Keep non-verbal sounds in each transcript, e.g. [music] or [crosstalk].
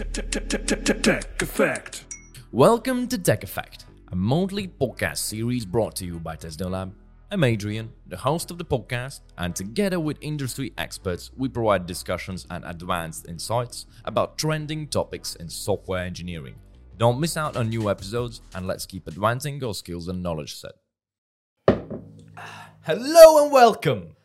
Tech Effect. Welcome to Tech Effect, a monthly podcast series brought to you by TestDevLab. I'm Adrian, the host of the podcast, and together with industry experts, we provide discussions and advanced insights about trending topics in software engineering. Don't miss out on new episodes, and let's keep advancing our skills and knowledge set. Hello and welcome.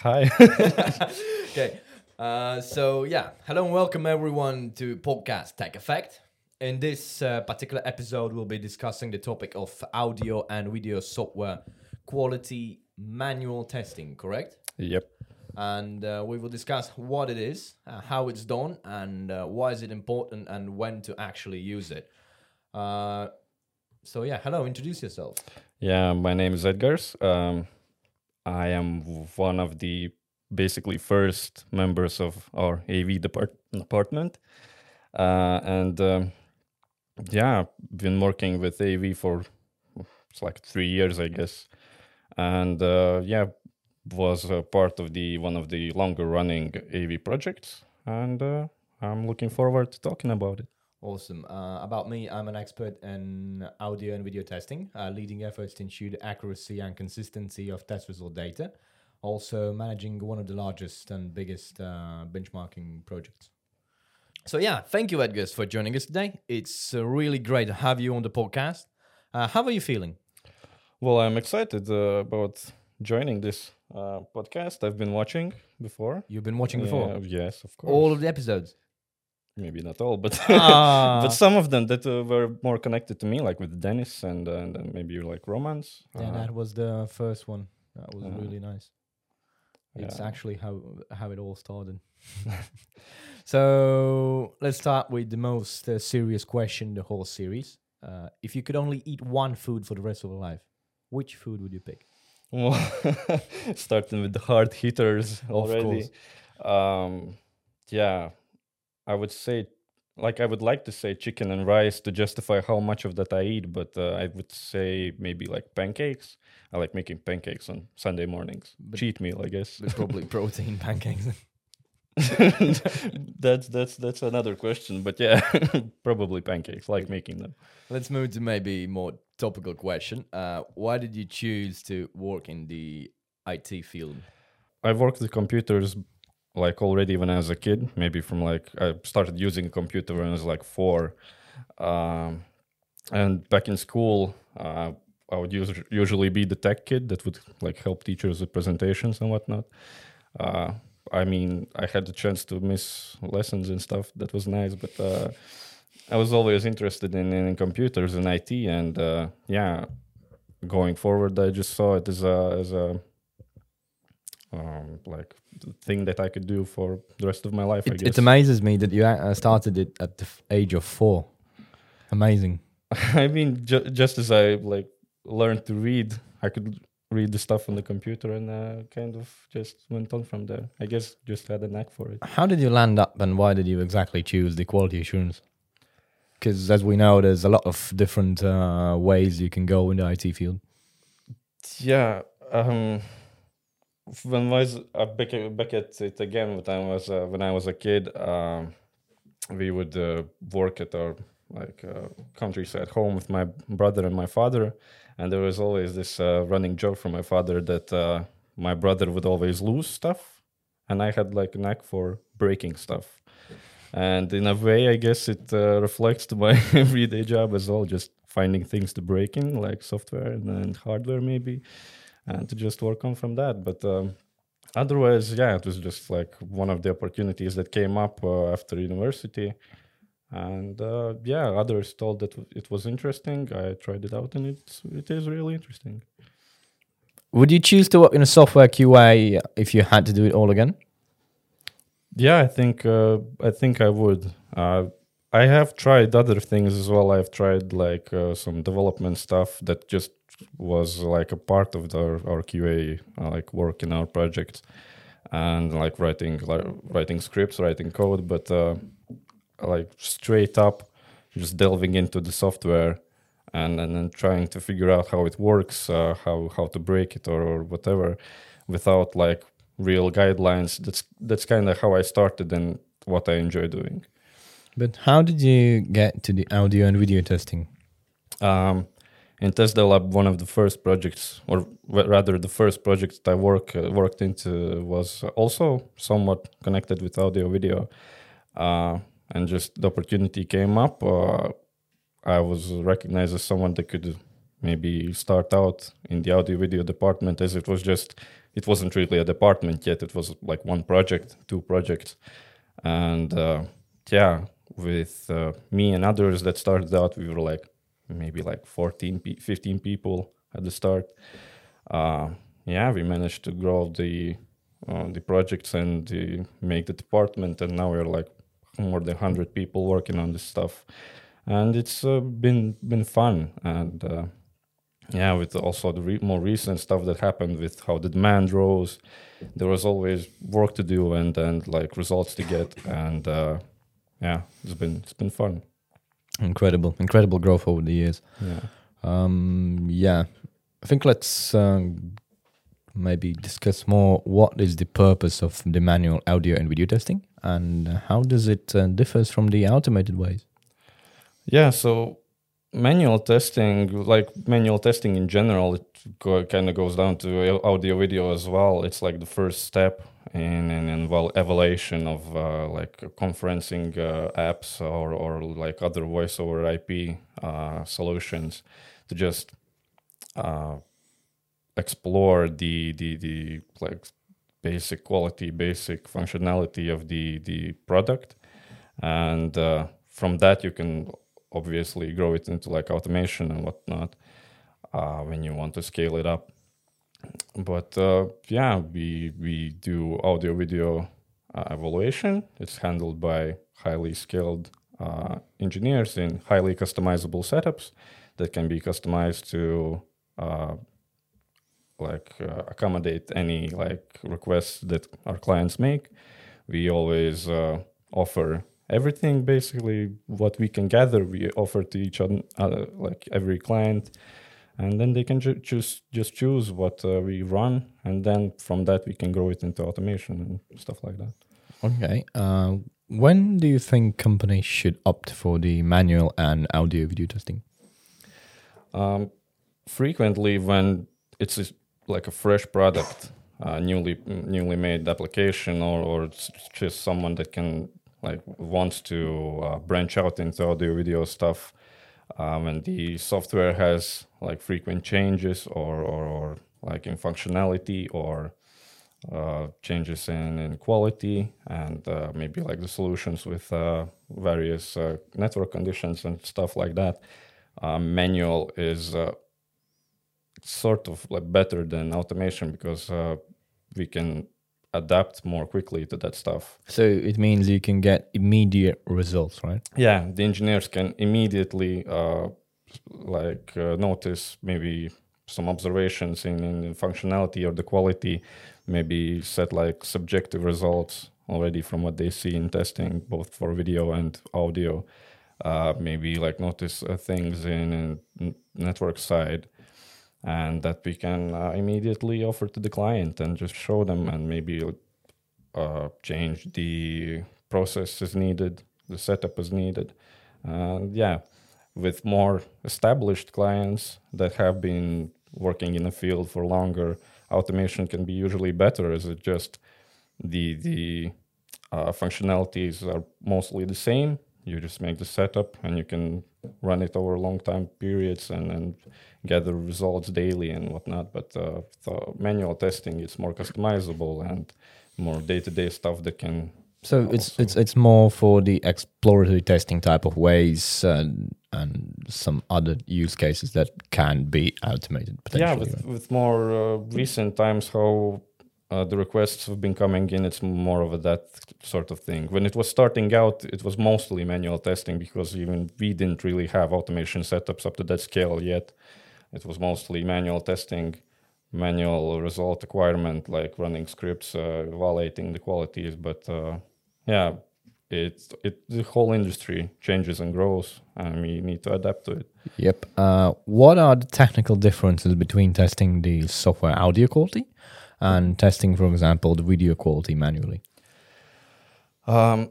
Hi. [laughs] [laughs] Okay, uh, so yeah, hello and welcome everyone to podcast Tech Effect. In this uh, particular episode, we'll be discussing the topic of audio and video software quality manual testing. Correct? yep. and uh, we will discuss what it is, uh, how it's done, and uh, why is it important, and when to actually use it. Uh, so yeah, hello, introduce yourself. Yeah, my name is Edgars. Um, I am one of the basically first members of our AV depart- department. Uh, and um, yeah, been working with AV for it's like three years, I guess. And uh, yeah, was part of the one of the longer running AV projects. And uh, I'm looking forward to talking about it. Awesome. Uh, about me, I'm an expert in audio and video testing, uh, leading efforts to ensure the accuracy and consistency of test result data. Also, managing one of the largest and biggest uh, benchmarking projects. So, yeah, thank you, Edgars, for joining us today. It's uh, really great to have you on the podcast. Uh, how are you feeling? Well, I'm excited uh, about joining this uh, podcast. I've been watching before. You've been watching before Yeah, yes, of course. all of the episodes. Maybe not all, but [laughs] Ah. but some of them that uh, were more connected to me, like with Dennis and, uh, and maybe like romance. Yeah, Uh, that was the first one. That was Uh, really nice. It's yeah. actually how how it all started. [laughs] so let's start with the most uh, serious question the whole series. Uh, if you could only eat one food for the rest of your life, which food would you pick? Well, [laughs] starting with the hard hitters already. Um, yeah, I would say, like, I would like to say chicken and rice to justify how much of that I eat, but uh, I would say maybe like pancakes. I like making pancakes on Sunday mornings. But- Cheat meal, I guess. But probably [laughs] protein pancakes. [laughs] that's that's that's another question, but yeah, [laughs] probably pancakes. Like making them. Let's move to maybe more topical question. Uh, why did you choose to work in the IT field? I worked with computers like already even as a kid. Maybe from like I started using a computer when I was like four, um, and back in school, uh, I would usually be the tech kid that would like help teachers with presentations and whatnot. Uh, I mean, I had the chance to miss lessons and stuff. That was nice, but uh, I was always interested in, in computers and IT, and uh, yeah, going forward, I just saw it as a as a um, like the thing that I could do for the rest of my life. I It, guess. it amazes me that you uh, started it at the age of four. Amazing. [laughs] I mean, ju- just as I like learned to read, I could read the stuff on the computer, and uh, kind of just went on from there. I guess just had a knack for it. How did you land up and why did you exactly choose the quality assurance? Because as we know, there's a lot of different uh, ways you can go in the IT field. Yeah. Um, when I was back, at- back at it again when I was uh, when I was a kid, um, we would uh, work at our like uh, countryside home with my brother and my father, and there was always this uh, running joke from my father that uh, my brother would always lose stuff, and I had like a knack for breaking stuff. And in a way, I guess it uh, reflects to my [laughs] everyday job as well, just finding things to break in, like software and, and hardware maybe and to just work on from that. But um, otherwise, yeah, it was just like one of the opportunities that came up uh, after university. And uh, yeah, others told that it was interesting. I tried it out, and it's it is really interesting. Would you choose to work in a software QA if you had to do it all again? Yeah, I think uh, I think I would. Uh, I have tried other things as well. I've tried like uh, some development stuff that just was like a part of the, our QA uh, like work in our project, and like writing like, writing scripts, writing code, but uh, like straight up, just delving into the software and and then trying to figure out how it works, uh, how how to break it or, or whatever, without like real guidelines. That's that's kind of how I started, and what I enjoy doing. But how did you get to the audio and video testing? Um, in TestDevLab, one of the first projects, or rather the first project I work uh, worked into, was also somewhat connected with audio video, uh, and just the opportunity came up. Uh, I was recognized as someone that could maybe start out in the audio video department, as it was just it wasn't really a department yet. It was like one project, two projects, and uh, yeah, with uh, me and others that started out, we were like maybe like 14 15 people at the start. Uh, yeah we managed to grow the uh, the projects and the, make the department and now we're like more than 100 people working on this stuff. And it's uh, been been fun. And uh, yeah with also the re- more recent stuff that happened with how the demand rose there was always work to do and and like results to get. And uh, yeah it's been it's been fun Incredible, incredible growth over the years. yeah Um, yeah, I think let's um, maybe discuss more what is the purpose of the manual audio and video testing and how does it uh, differs from the automated ways. Yeah, so manual testing, like manual testing in general, it go, kind of goes down to audio video as well. It's like the first step in in, in well evaluation of uh, like conferencing uh, apps or or like other voice over IP uh, solutions to just uh, explore the the the like basic quality, basic functionality of the the product, and uh, from that you can obviously grow it into like automation and whatnot uh, when you want to scale it up. But uh, yeah, we we do audio video uh, evaluation. It's handled by highly skilled uh, engineers in highly customizable setups that can be customized to uh, like uh, accommodate any like requests that our clients make. We always offer everything basically what we can gather we offer to each other uh, like every client and then they can ju- choose just choose what uh, we run and then from that we can grow it into automation and stuff like that Okay. Uh, when do you think companies should opt for the manual and audio video testing? um, frequently when it's a- like a fresh product uh, newly newly made application or, or it's just someone that can like wants to uh, branch out into audio video stuff um, and the software has like frequent changes or, or, or like in functionality or uh, changes in, in quality and uh, maybe like the solutions with uh, various uh, network conditions and stuff like that. Uh, manual is uh, sort of like better than automation because uh, we can adapt more quickly to that stuff. So it means you can get immediate results, right? yeah the engineers can immediately uh, like uh, notice maybe some observations in, in functionality or the quality maybe set like subjective results already from what they see in testing both for video and audio. Uh, maybe like notice uh, things in, in network side and that we can uh, immediately offer to the client and just show them and maybe uh, change the process as needed, the setup as needed. And yeah, with more established clients that have been working in the field for longer, automation can be usually better as it just the the uh, functionalities are mostly the same. You just make the setup and you can run it over long time periods and, and gather results daily and whatnot. But uh, the manual testing is more customizable and more day to day stuff that can. So it's it's it's more for the exploratory testing type of ways and and some other use cases that can be automated Yeah, with, with more uh, recent times, how uh, the requests have been coming in, it's more of a that sort of thing. When it was starting out, it was mostly manual testing because even we didn't really have automation setups up to that scale yet. It was mostly manual testing, manual result acquirement, like running scripts, uh, evaluating the qualities. But uh, yeah, it it the whole industry changes and grows, and we need to adapt to it. Yep. Uh, what are the technical differences between testing the software audio quality and testing, for example, the video quality manually? Um,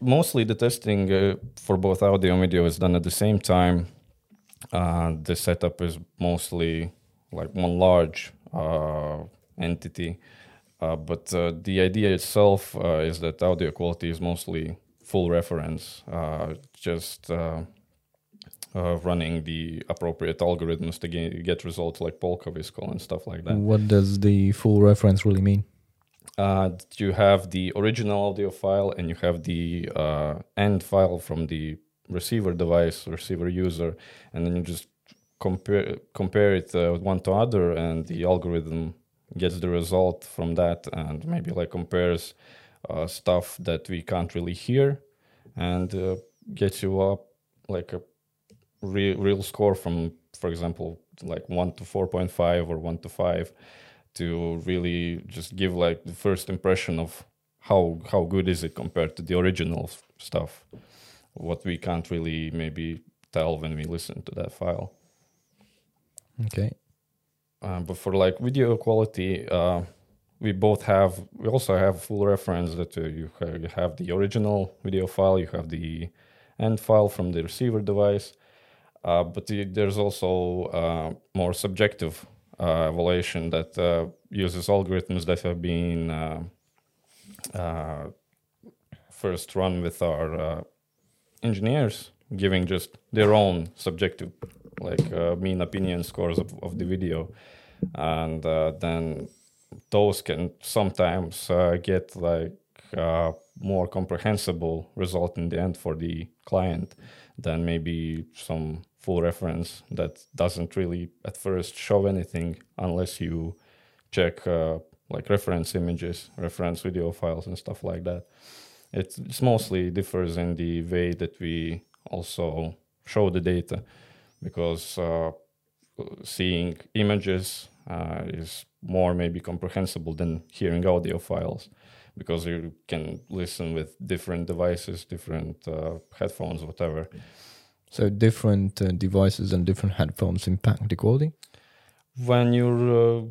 mostly the testing uh, for both audio and video is done at the same time. Uh, the setup is mostly like one large uh, entity, uh, but uh, the idea itself uh, is that audio quality is mostly full reference, just uh, running the appropriate algorithms to get, get results like POLQA ViSQOL and stuff like that. What does the full reference really mean? uh, you have the original audio file and you have the uh, end file from the receiver device, receiver user, and then you just compare compare it uh, one to other, and the algorithm gets the result from that, and maybe like compares uh, stuff that we can't really hear, and uh, gets you up like a real real score from, for example, like one to four point five or one to five to really just give like the first impression of how how good is it compared to the original stuff what we can't really maybe tell when we listen to that file Okay. uh, but for like video quality uh, we both have we also have full reference that uh, you, ha- you have the original video file you have the end file from the receiver device uh, but the, there's also uh, more subjective uh, evaluation that uh, uses algorithms that have been uh, uh, first run with our engineers, giving just their own subjective, like mean opinion scores of, of the video, and then those can sometimes get like more comprehensible result in the end for the client than maybe some full reference that doesn't really at first show anything unless you check uh, like reference images, reference video files, and stuff like that. It it's mostly differs in the way that we also show the data because uh, seeing images uh, is more maybe comprehensible than hearing audio files because you can listen with different devices, different uh, headphones, whatever. So different uh, devices and different headphones impact the quality. when you're uh,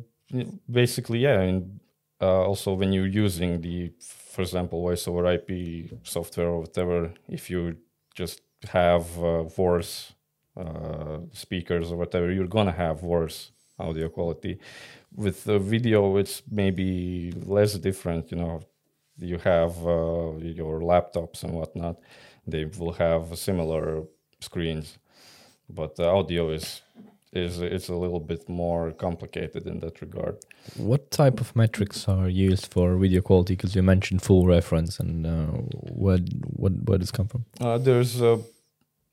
basically yeah and uh, also when you're using the for example voice over ip software or whatever if you just have uh, worse uh, speakers or whatever you're gonna have worse audio quality with the video it's maybe less different you know you have uh, your laptops and whatnot they will have similar screens but the audio is is it's a little bit more complicated in that regard. What type of metrics are used for video quality? Because you mentioned full reference, and uh, where what where does it come from? Uh, there's a,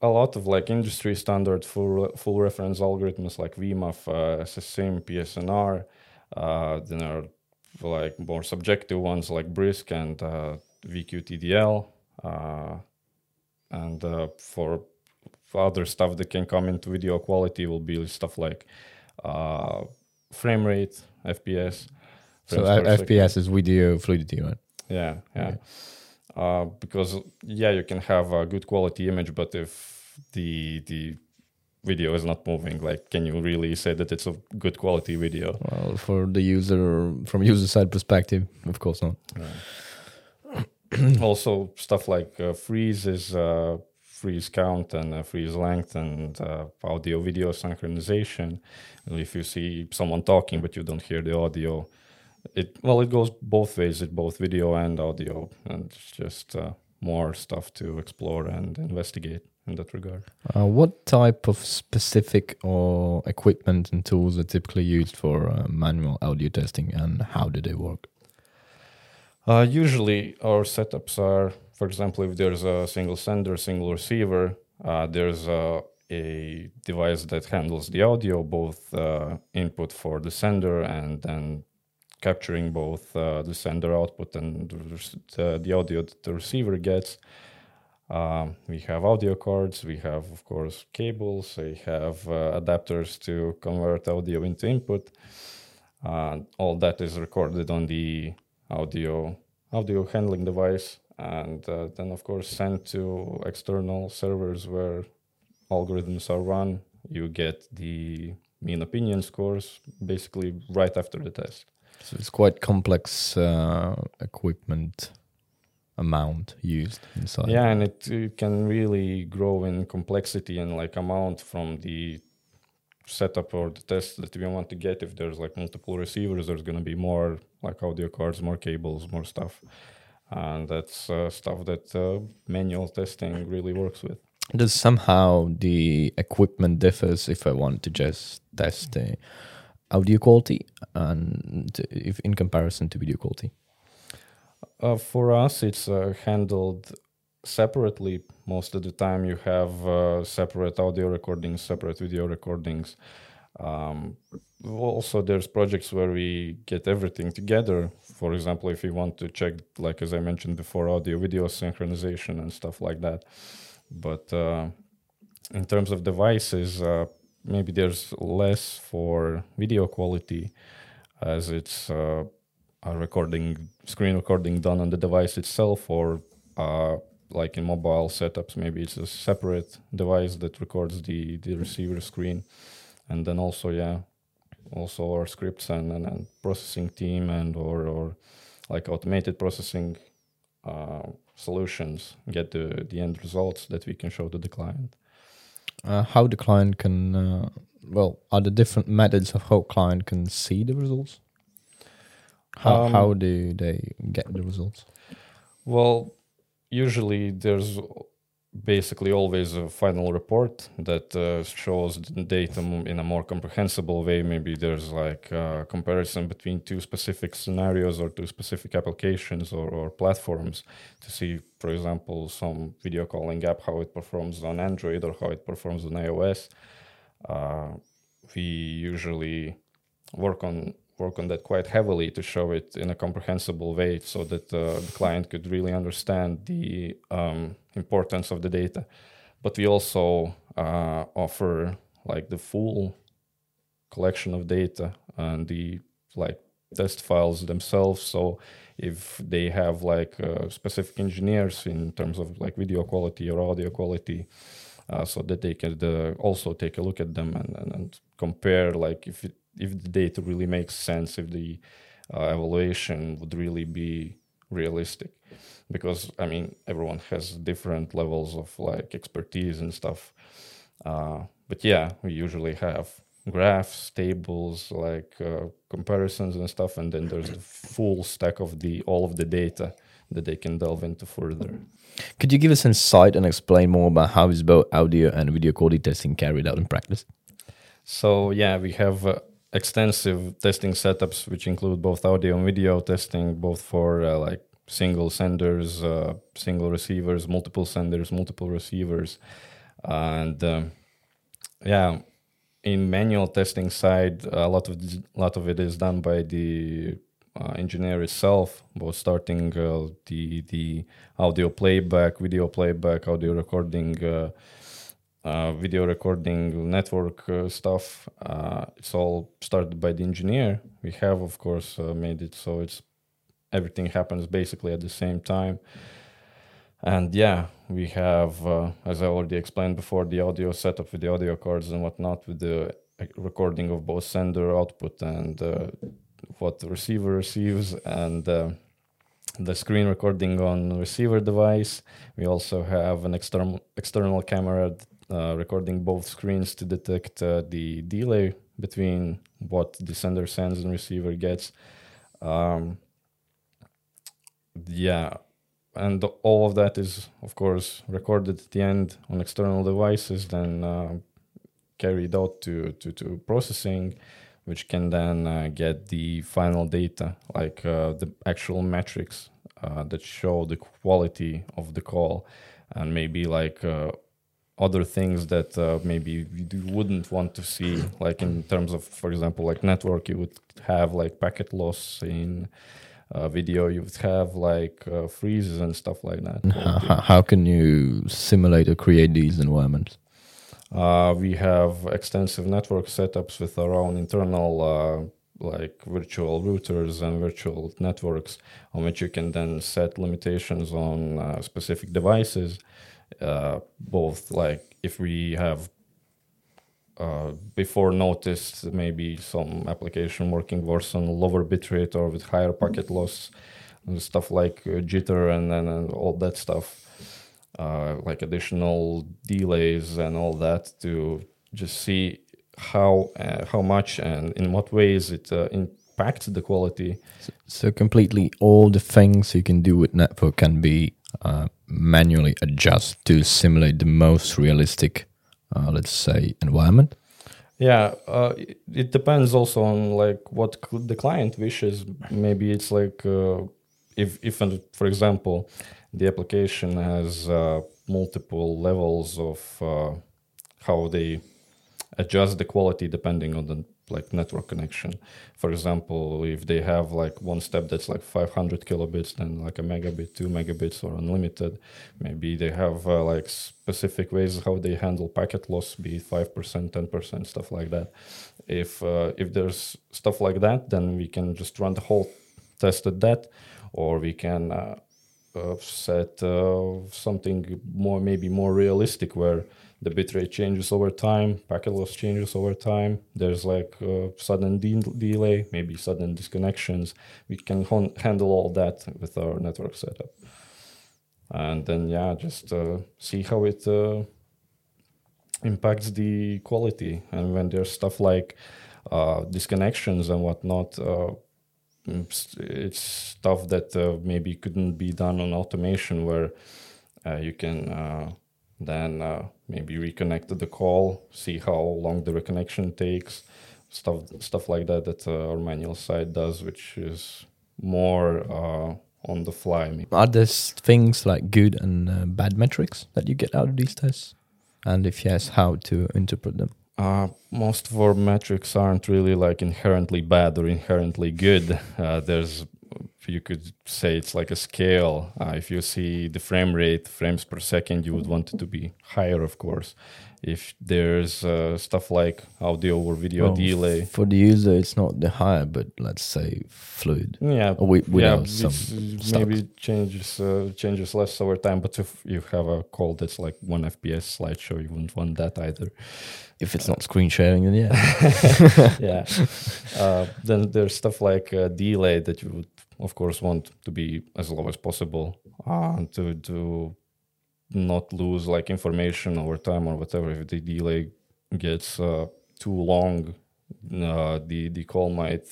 a lot of like industry standard full full reference algorithms like VMAF, uh, SSIM, PSNR. Uh, then are like more subjective ones like BRISQUE and uh, VQTDL. Uh, and uh, for other stuff that can come into video quality will be stuff like uh, frame rate, FPS. So. FPS is video fluidity, right? Yeah, yeah. Okay. Uh, because yeah, you can have a good quality image, but if the the video is not moving, like, can you really say that it's a good quality video? Well, for the user, from user side perspective, of course not. [clears throat] also, stuff like uh, freeze is uh, freeze count and uh, freeze length and uh, audio video synchronization. And if you see someone talking but you don't hear the audio, it well, it goes both ways. It both video and audio, and it's just uh, more stuff to explore and investigate in that regard. Uh, what type of specific or equipment and tools are typically used for uh, manual audio testing, and how do they work? Uh, usually, our setups are, for example, if there's a single sender, single receiver, uh, there's a, a device that handles the audio, both uh, input for the sender and then capturing both uh, the sender output and the, the, the audio that the receiver gets. Um, we have audio cards, we have, of course, cables, we have uh, adapters to convert audio into input. Uh, all that is recorded on the audio audio handling device. And uh, then of course sent to external servers where algorithms are run. You get the mean opinion scores basically right after the test. So it's quite complex uh, equipment amount used inside. Yeah, and it, it can really grow in complexity and like amount from the setup or the test that we want to get. If there's like multiple receivers, there's going to be more like audio cards, more cables, more stuff, and that's uh, stuff that uh, manual testing really works with. Does somehow the equipment differs if I want to just test the audio quality and if in comparison to video quality? Uh, for us, it's uh, handled separately most of the time. You have uh, separate audio recordings, separate video recordings. Um, also, there's projects where we get everything together. For example, if you want to check, like as I mentioned before, audio video synchronization and stuff like that. But uh, in terms of devices, uh, maybe there's less for video quality as it's uh, a recording screen recording done on the device itself or uh, like in mobile setups maybe it's a separate device that records the the receiver screen. And then also yeah also our scripts and, and, and processing team and or or like automated processing uh, solutions get the the end results that we can show to the client. Uh, how the client can uh, well are the different methods of how client can see the results how, Um, how do they get the results Well, usually there's basically always a final report that uh, shows the data in a more comprehensible way. Maybe there's like a comparison between two specific scenarios or two specific applications or, or platforms to see, for example, some video calling app, how it performs on Android or how it performs on iOS. Uh, we usually work on work on that quite heavily to show it in a comprehensible way so that uh, the client could really understand the um, importance of the data. But we also uh, offer like the full collection of data and the like test files themselves. So if they have like uh, specific engineers in terms of like video quality or audio quality uh, so that they can uh, also take a look at them and, and, and compare like if it, if the data really makes sense if the uh, evaluation would really be realistic. Because i mean everyone has different levels of like expertise and stuff. Uh, but yeah we usually have graphs tables like uh, comparisons and stuff and then there's the full stack of the all of the data that they can delve into further. Could you give us insight and explain more about how is both audio and video quality testing carried out in practice? So yeah, we have uh, extensive testing setups which include both audio and video testing, both for uh, like single senders, uh, single receivers, multiple senders, multiple receivers, and um, yeah, in manual testing side, a lot of th- lot of it is done by the uh, engineer itself, both starting uh, the the audio playback, video playback, audio recording. Uh, video recording network uh, stuff. Uh, it's all started by the engineer. We have, of course, uh, made it so it's everything happens basically at the same time. And yeah, we have, uh, as I already explained before, the audio setup with the audio cards and whatnot, with the recording of both sender output and what the receiver receives, and the screen recording on receiver device. We also have an external external camera recording both screens to detect uh, the delay between what the sender sends and receiver gets. Um, yeah, and all of that is, of course, recorded at the end on external devices, then uh, carried out to, to, to processing, which can then uh, get the final data, like uh, the actual metrics uh, that show the quality of the call, and maybe like uh, other things that uh, maybe you wouldn't want to see, like in terms of, for example, like network, you would have like packet loss in uh, video, you would have like uh, freezes and stuff like that. how, how- how can you simulate or create these environments Uh, we have extensive network setups with our own internal uh, like virtual routers and virtual networks on which you can then set limitations on uh, specific devices. Uh, both like if we have uh, before noticed maybe some application working worse on lower bitrate or with higher packet loss, and stuff like uh, jitter and, and, and all that stuff, uh, like additional delays and all that to just see how uh, how much and in what ways it uh, impacts the quality. So completely all the things you can do with network can be uh, manually adjust to simulate the most realistic, uh, let's say, environment. Yeah, uh, it, depends also on like what the client wishes. Maybe it's like uh, if if for example the application has uh, multiple levels of uh, how they adjust the quality depending on the like network connection. For example, if they have like one step that's like 500 kilobits, then like a megabit, two megabits, or unlimited, maybe they have uh, like specific ways how they handle packet loss, be it five percent, ten percent, stuff like that. If uh, if there's stuff like that, then we can just run the whole test at that, or we can uh, uh, set uh, something more maybe more realistic where the bitrate changes over time, packet loss changes over time. There's like uh, sudden de- delay, maybe sudden disconnections. We can hon- handle all that with our network setup. And then, yeah, just uh, see how it uh, impacts the quality. And when there's stuff like uh, disconnections and whatnot, uh, it's stuff that maybe couldn't be done on automation where you can then maybe reconnect the call, see how long the reconnection takes, stuff stuff like that that uh, our manual side does, which is more uh, on the fly. Maybe. Are there things like good and uh, bad metrics that you get out of these tests? And if yes, how to interpret them? Uh, most of our metrics aren't really like inherently bad or inherently good. Uh, there's you could say it's like a scale. Uh, if you see the frame rate, frames per second, you would want it to be higher, of course. If there's uh, stuff like audio or video well, delay, for the user, it's not the higher, but let's say fluid. Yeah, or we, yeah, some maybe changes uh, changes less over time. But if you have a call that's like one FPS slideshow, you wouldn't want that either. If it's not screen sharing, then yeah, [laughs] yeah. Uh, then there's stuff like uh, delay that you would of course want to be as low as possible uh, to to not lose like information over time or whatever. If the delay gets uh, too long uh, the the call might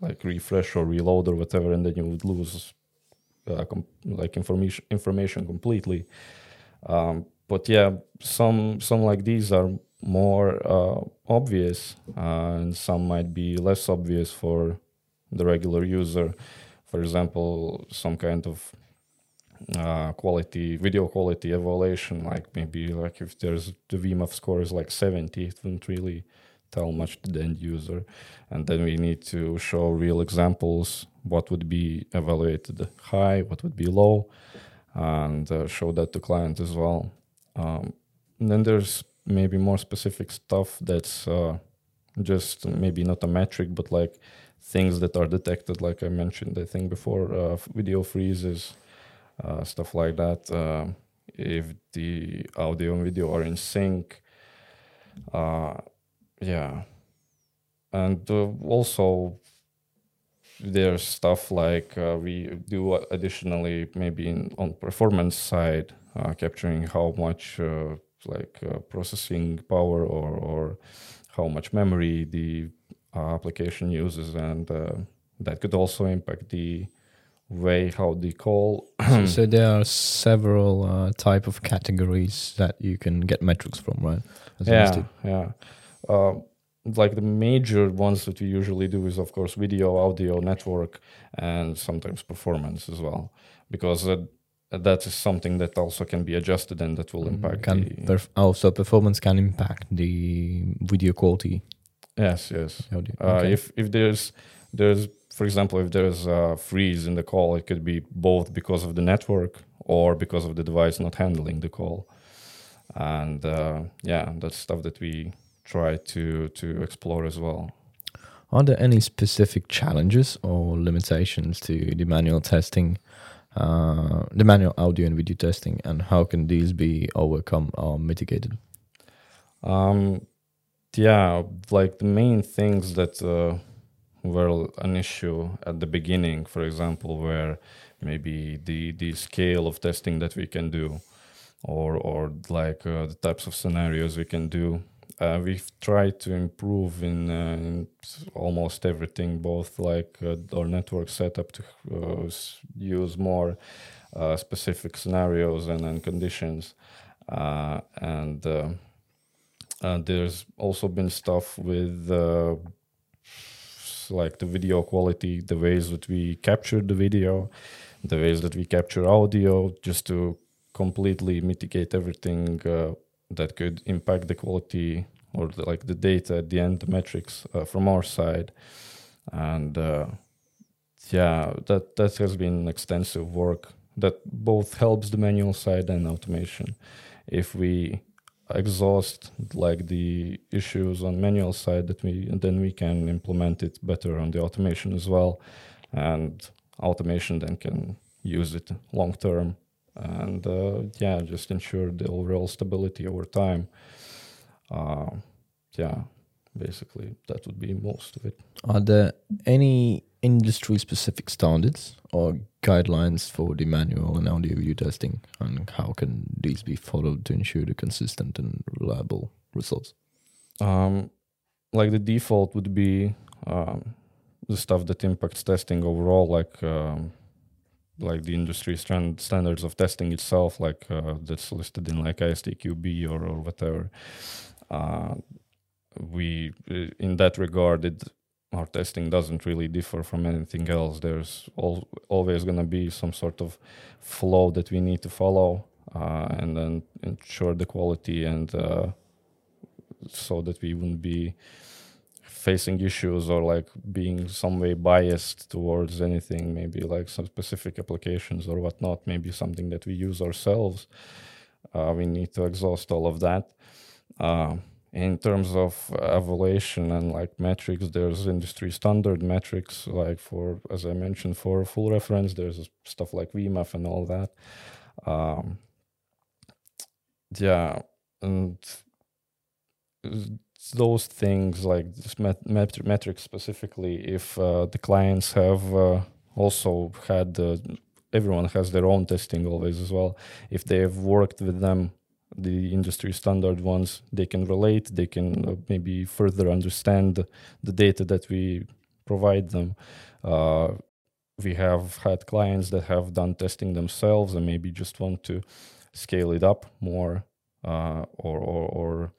like refresh or reload or whatever and then you would lose uh, com- like information information completely. Um, but yeah some some like these are more uh, obvious uh, and some might be less obvious for the regular user. For example, some kind of uh, quality, video quality evaluation, like maybe like if there's the VMAF score is like 70, it wouldn't really tell much to the end user. And then we need to show real examples, what would be evaluated high, what would be low, and uh, show that to client as well. Um, then there's maybe more specific stuff that's uh, just maybe not a metric, but like things that are detected, like I mentioned, I think before, uh, video freezes, uh, stuff like that. Uh, if the audio and video are in sync, uh, yeah, and uh, also there's stuff like uh, we do additionally maybe in, on performance side, capturing how much like processing power or or how much memory the application uses, and uh, that could also impact the way how the call. so, [clears throat] so, there are several uh, type of categories that you can get metrics from, right? As yeah, yeah. Uh, like the major ones that we usually do is of course video, audio, network, and sometimes performance as well, because uh, that is something that also can be adjusted and that will mm-hmm. impact. Can the perf- also performance can impact the video quality Yes, yes. Uh, okay. If if there's there's for example if there's a freeze in the call, it could be both because of the network or because of the device not handling the call, and uh, yeah, that's stuff that we try to to explore as well. Are there any specific challenges or limitations to the manual testing, uh, the manual audio and video testing, and how can these be overcome or mitigated? Um, yeah, like the main things that uh, were an issue at the beginning, for example, where maybe the the scale of testing that we can do, or or like uh, the types of scenarios we can do. Uh, we've tried to improve in, uh, in almost everything, both like uh, our network setup to uh, use more specific scenarios and, and conditions, and there's also been stuff with like the video quality, the ways that we capture the video, the ways that we capture audio, just to completely mitigate everything uh, that could impact the quality or the, like the data at the end, the metrics uh, from our side, and uh, yeah, that that has been extensive work that both helps the manual side and automation. If we exhaust like the issues on manual side that we then we can implement it better on the automation as well. And automation then can use it long term. And uh, yeah just ensure the overall stability over time. Uh, yeah basically that would be most of it. Are there any industry specific standards or guidelines for the manual and audio video testing and how can these be followed to ensure the consistent and reliable results? Um, like the default would be um, the stuff that impacts testing overall like um, like the industry stand, standards of testing itself like uh, that's listed in like ISTQB or, or whatever. Uh, we in that regard it our testing doesn't really differ from anything else. There's al- always going to be some sort of flow that we need to follow uh, and then ensure the quality and uh, so that we wouldn't be facing issues or like being some way biased towards anything, maybe like some specific applications or whatnot, maybe something that we use ourselves. Uh, we need to exhaust all of that. Uh, in terms of evaluation and like metrics there's industry standard metrics like for as i mentioned for full reference there's stuff like vmaf and all that. Um, yeah and those things like this met- met- metrics specifically if uh, the clients have uh, also had uh, everyone has their own testing always as well. If they have worked with them the industry standard ones they can relate they can uh, maybe further understand the data that we provide them. Uh, we have had clients that have done testing themselves and maybe just want to scale it up more uh, or, or, or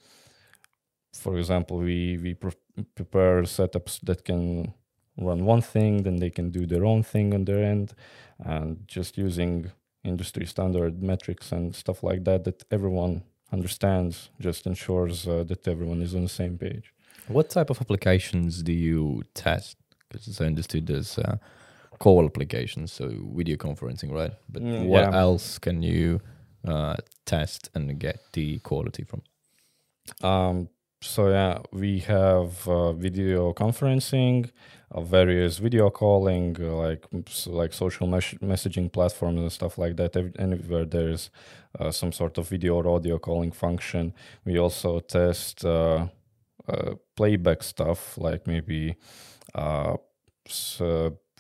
for example we we pre- prepare setups that can run one thing then they can do their own thing on their end. And just using industry standard metrics and stuff like that that everyone understands just ensures uh, that everyone is on the same page. What type of applications do you test? Because as i understood there's uh, call applications so video conferencing right? But mm, what yeah. else can you uh, test and get the quality from? Um, so yeah we have uh, video conferencing of various video calling, uh, like like social mes- messaging platforms and stuff like that. Anywhere there's uh, some sort of video or audio calling function, we also test uh, uh playback stuff, like maybe uh,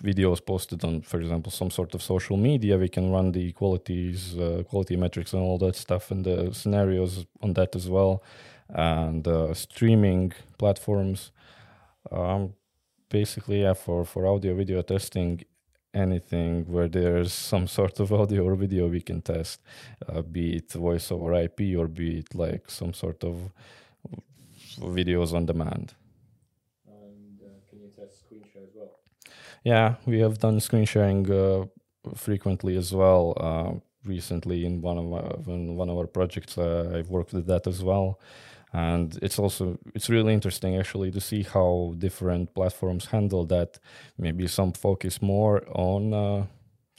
videos posted on, for example, some sort of social media. We can run the qualities, uh, quality metrics, and all that stuff, and the scenarios on that as well, and streaming platforms. Um, basically yeah for for audio video testing anything where there's [laughs] some sort of audio or video we can test uh, be it voice over ip or be it like some sort of videos on demand and uh, can you test screen share as well yeah we have done screen sharing uh, frequently as well uh, recently in one of my, in one of our projects uh, i've worked with that as well and it's also it's really interesting actually to see how different platforms handle that. Maybe some focus more on uh,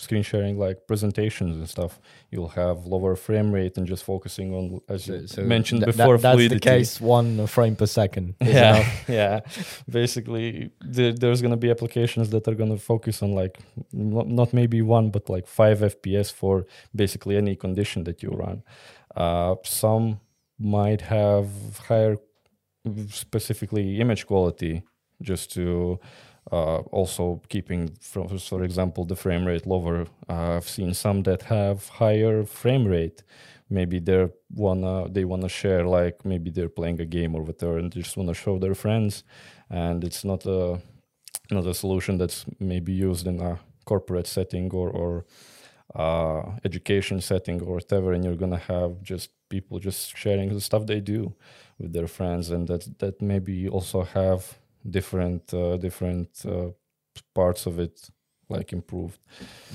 screen sharing like presentations and stuff. You'll have lower frame rate and just focusing on as so, you so mentioned th- before that, that's fluidity. the case one frame per second yeah [laughs] yeah. Basically the, there's going to be applications that are going to focus on like not, not, maybe one but like five fps for basically any condition that you run. Uh, some might have higher specifically image quality just to uh, also keeping, for, for example, the frame rate lower. Uh, I've seen some that have higher frame rate. Maybe they're wanna they wanna share like maybe they're playing a game or whatever, and they just wanna show their friends, and it's not a not a solution that's maybe used in a corporate setting or or uh, education setting or whatever, and you're gonna have just people just sharing the stuff they do with their friends, and that that maybe also have different uh, different uh, parts of it like improved.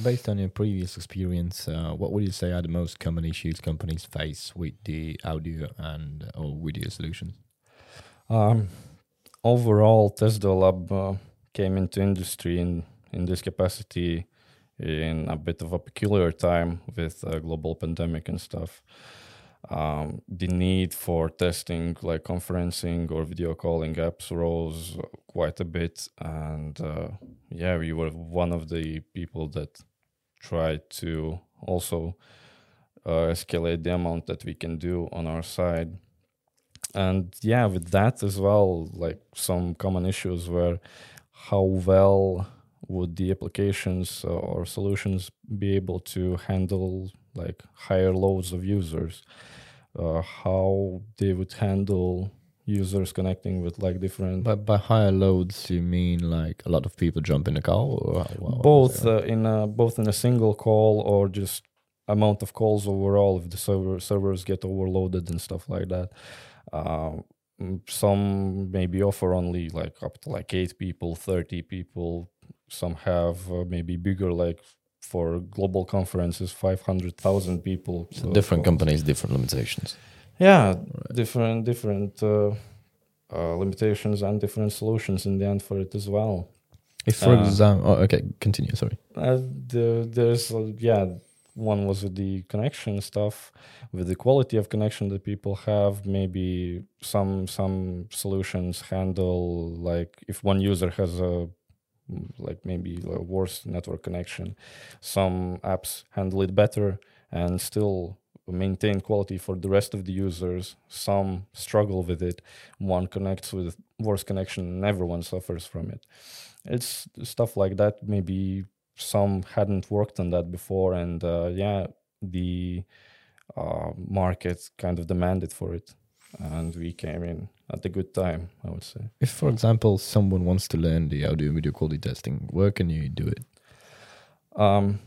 Based on your previous experience, uh, what would you say are the most common issues companies face with the audio and uh, or video solutions? Um, overall, tesla Lab uh, came into industry in in this capacity in a bit of a peculiar time with a global pandemic and stuff. Um, the need for testing like conferencing or video calling apps rose quite a bit. And uh, yeah we were one of the people that tried to also uh, escalate the amount that we can do on our side. And yeah with that as well like some common issues were how well would the applications or solutions be able to handle like higher loads of users uh, how they would handle users connecting with like different But by higher loads, you mean like a lot of people jump in a call, or how- what- what both uh, in a, both in a single call or just amount of calls overall if the server servers get overloaded and stuff like that. Uh, some maybe offer only like up to like eight people 30 people. Some have uh, maybe bigger like for global conferences 500000 people So different companies, different limitations. yeah different different uh, uh, limitations and different solutions in the end for it as well If, for Uh, example, oh, okay, continue. Sorry. Uh, the, there's uh, yeah one was with the connection stuff with the quality of connection that people have maybe some some solutions handle like if one user has a like maybe a worse network connection. Some apps handle it better and still maintain quality for the rest of the users. Some struggle with it. One connects with worse connection and everyone suffers from it. It's stuff like that. Maybe some hadn't worked on that before and uh, yeah the uh, market kind of demanded for it and we came in at a good time i would say If, for example, someone wants to learn the audio and video quality testing, where can you do it? um,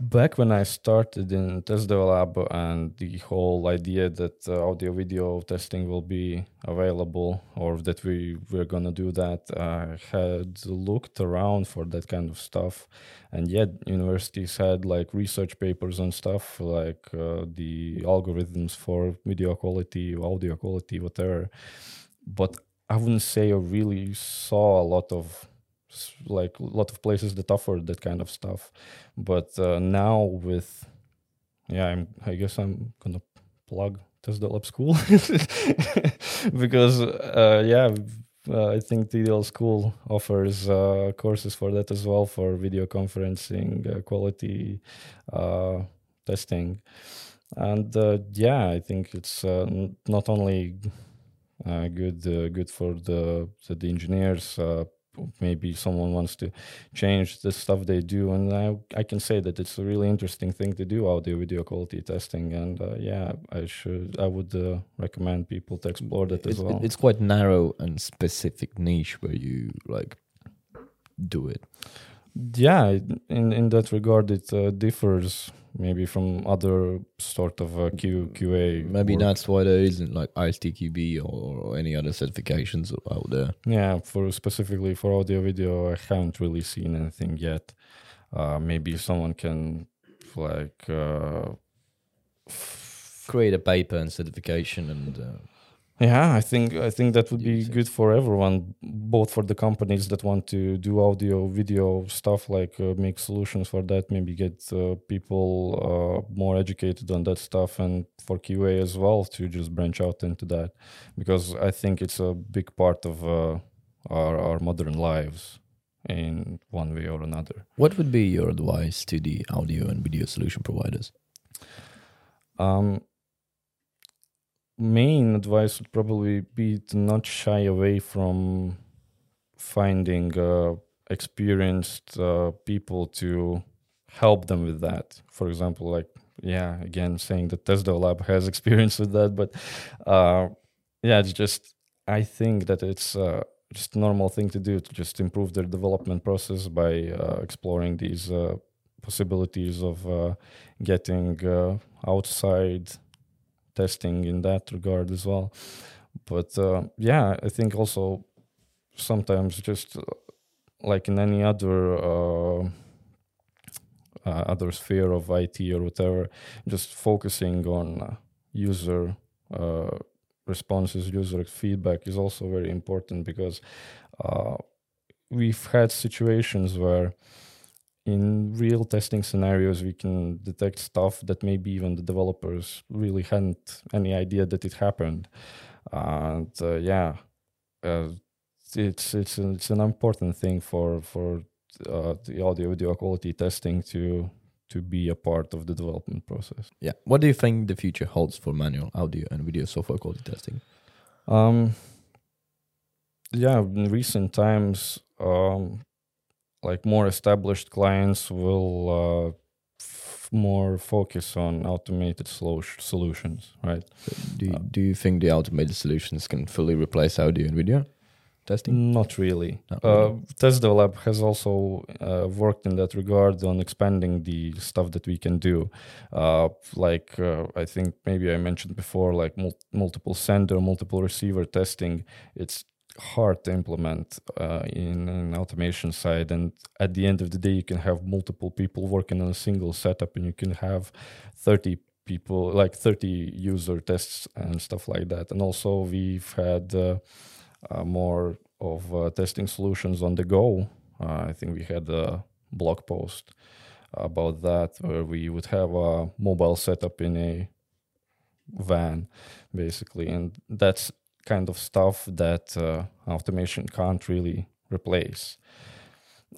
back when i started in TestDevLab and the whole idea that uh, audio video testing will be available or that we were going to do that i had looked around for that kind of stuff. And yet universities had like research papers and stuff like uh, the algorithms for video quality audio quality whatever. But i wouldn't say i really saw a lot of like a lot of places that offer that kind of stuff but uh, now with yeah i'm i guess i'm gonna plug test lab school [laughs] because uh, yeah uh, I think TDL School offers uh, courses for that as well for video conferencing, uh, quality uh, testing, and yeah, I think it's not only good good for the, the engineers. Maybe someone wants to change the stuff they do, and I I can say that it's a really interesting thing to do audio video quality testing, and uh, yeah, I should I would uh, recommend people to explore that as It's, well. it's quite narrow and specific niche where you like do it. Yeah in in that regard it uh, differs maybe from other sort of uh, Q, qa Maybe work. that's why there isn't like ISTQB or, or any other certifications out there. yeah for specifically for audio video i haven't really seen anything yet uh maybe someone can like uh Create a paper and certification and uh, yeah i think i think that would be good for everyone both for the companies that want to do audio video stuff like uh, make solutions for that maybe get uh, people uh, more educated on that stuff and for qa as well to just branch out into that because i think it's a big part of uh, our, our modern lives in one way or another what would be your advice to the audio and video solution providers? Um, main advice would probably be to not shy away from finding uh, experienced uh, people to help them with that. For example, like yeah, again saying that TestDevLab has [laughs] experience with that, but uh, yeah, it's just I think that it's uh, just normal thing to do to just improve their development process by uh, exploring these uh, possibilities of getting outside testing in that regard as well. But uh, yeah, I think also sometimes just uh, like in any other uh, uh, other sphere of IT or whatever, just focusing on user uh, responses, user feedback is also very important because uh, we've had situations where in real testing scenarios we can detect stuff that maybe even the developers really hadn't any idea that it happened and uh, yeah uh, it's it's an, it's an important thing for for uh, the audio video quality testing to to be a part of the development process Yeah. What do you think the future holds for manual audio and video software quality testing? Um, yeah, in recent times, um, like more established clients will uh, f- more focus on automated solu- solutions, right? Do you, Uh, do you think the automated solutions can fully replace audio and video testing? Not really. Not Uh, really. TestDevLab has also uh, worked in that regard on expanding the stuff that we can do. Uh, like uh, I think maybe I mentioned before, like mul- multiple sender, multiple receiver testing. It's hard to implement uh, in an automation side, and at the end of the day, you can have multiple people working on a single setup, and you can have thirty people, like thirty user tests and stuff like that. And also, we've had. Uh, uh, more of uh, testing solutions on the go. Uh, I think we had a blog post about that where we would have a mobile setup in a van, basically, and that's kind of stuff that uh, automation can't really replace.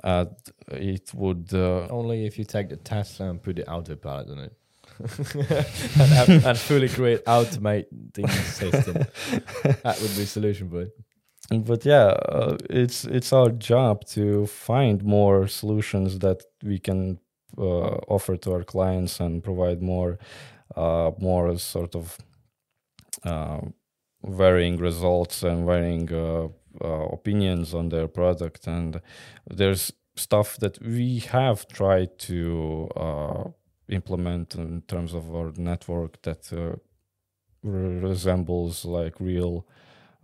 Uh, it would uh, Only if you take the Tesla and put the autopilot on it. [laughs] and, have- and fully create automating system. [laughs] That would be a solution for it. but yeah uh, it's it's our job to find more solutions that we can uh, offer to our clients and provide more uh, more sort of uh, varying results and varying uh, uh, opinions on their product and there's stuff that we have tried to uh, implement in terms of our network that uh, re- resembles like real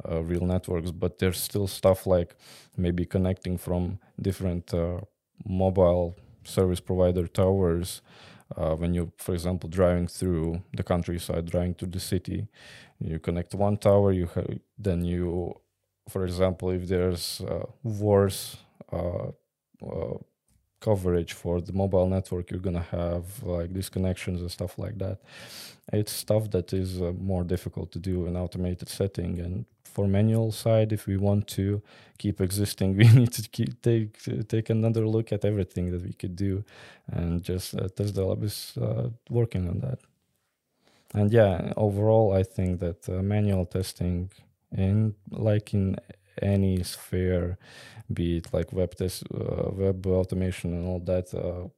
uh, real networks, but there's still stuff like maybe connecting from different uh, mobile service provider towers. Uh, when you, for example, driving through the countryside, driving to the city, you connect one tower. You ha- then you, for example, if there's uh, worse uh, uh, coverage for the mobile network, you're gonna have like disconnections and stuff like that. It's stuff that is uh, more difficult to do in automated setting and for manual side if we want to keep existing [laughs] we need to keep take take another look at everything that we could do and just uh, TestDevLab is uh, working on that and yeah overall i think that uh, manual testing in like in any sphere be it like web test uh, web automation and all that uh,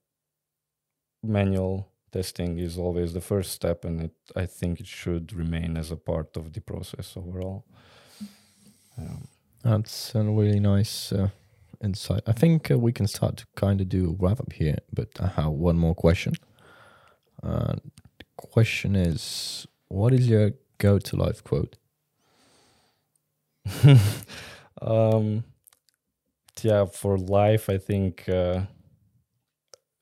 manual testing is always the first step and it i think it should remain as a part of the process overall um, That's a really nice uh, insight. I think uh, we can start to kind of do a wrap up here, but I have one more question. Question is, what is your go-to life quote? [laughs] um yeah for life i think uh,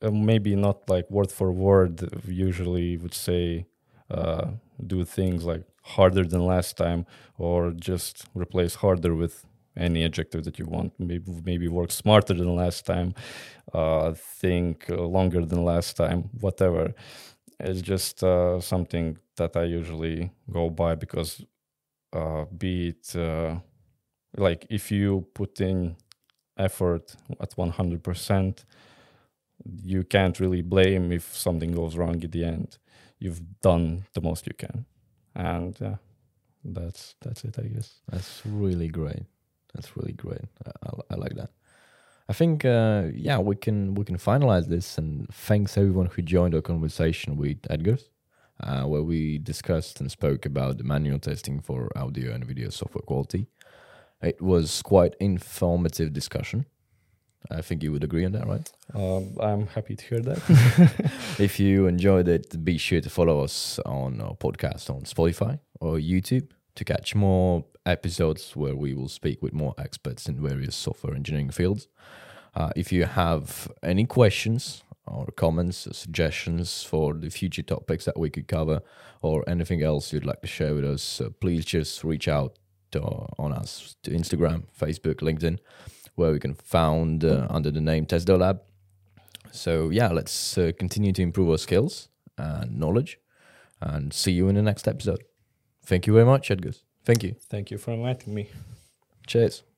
uh, maybe not like word for word usually would say uh, do things like harder than last time or just replace harder with any adjective that you want maybe maybe work smarter than last time uh, think uh, longer than last time whatever it's just uh, something that i usually go by because uh, be it uh, like if you put in effort at 100% you can't really blame if something goes wrong at the end you've done the most you can and yeah that's that's it i guess That's really great. That's really great. I, I, I like that. I think uh, yeah we can we can finalize this and thanks everyone who joined our conversation with Edgars, uh, where we discussed and spoke about the manual testing for audio and video software quality. It was quite informative discussion. I think you would agree on that, right? Um, I'm happy to hear that. [laughs] if you enjoyed it, be sure to follow us on our podcast on Spotify or YouTube to catch more episodes where we will speak with more experts in various software engineering fields. Uh, if you have any questions or comments or suggestions for the future topics that we could cover or anything else you'd like to share with us, uh, please just reach out to, on us to Instagram, Facebook, LinkedIn, where we can found uh, under the name TestDevLab. So yeah, let's uh, continue to improve our skills and knowledge, and see you in the next episode. Thank you very much, Edgar. Thank you. Thank you for inviting me. Cheers.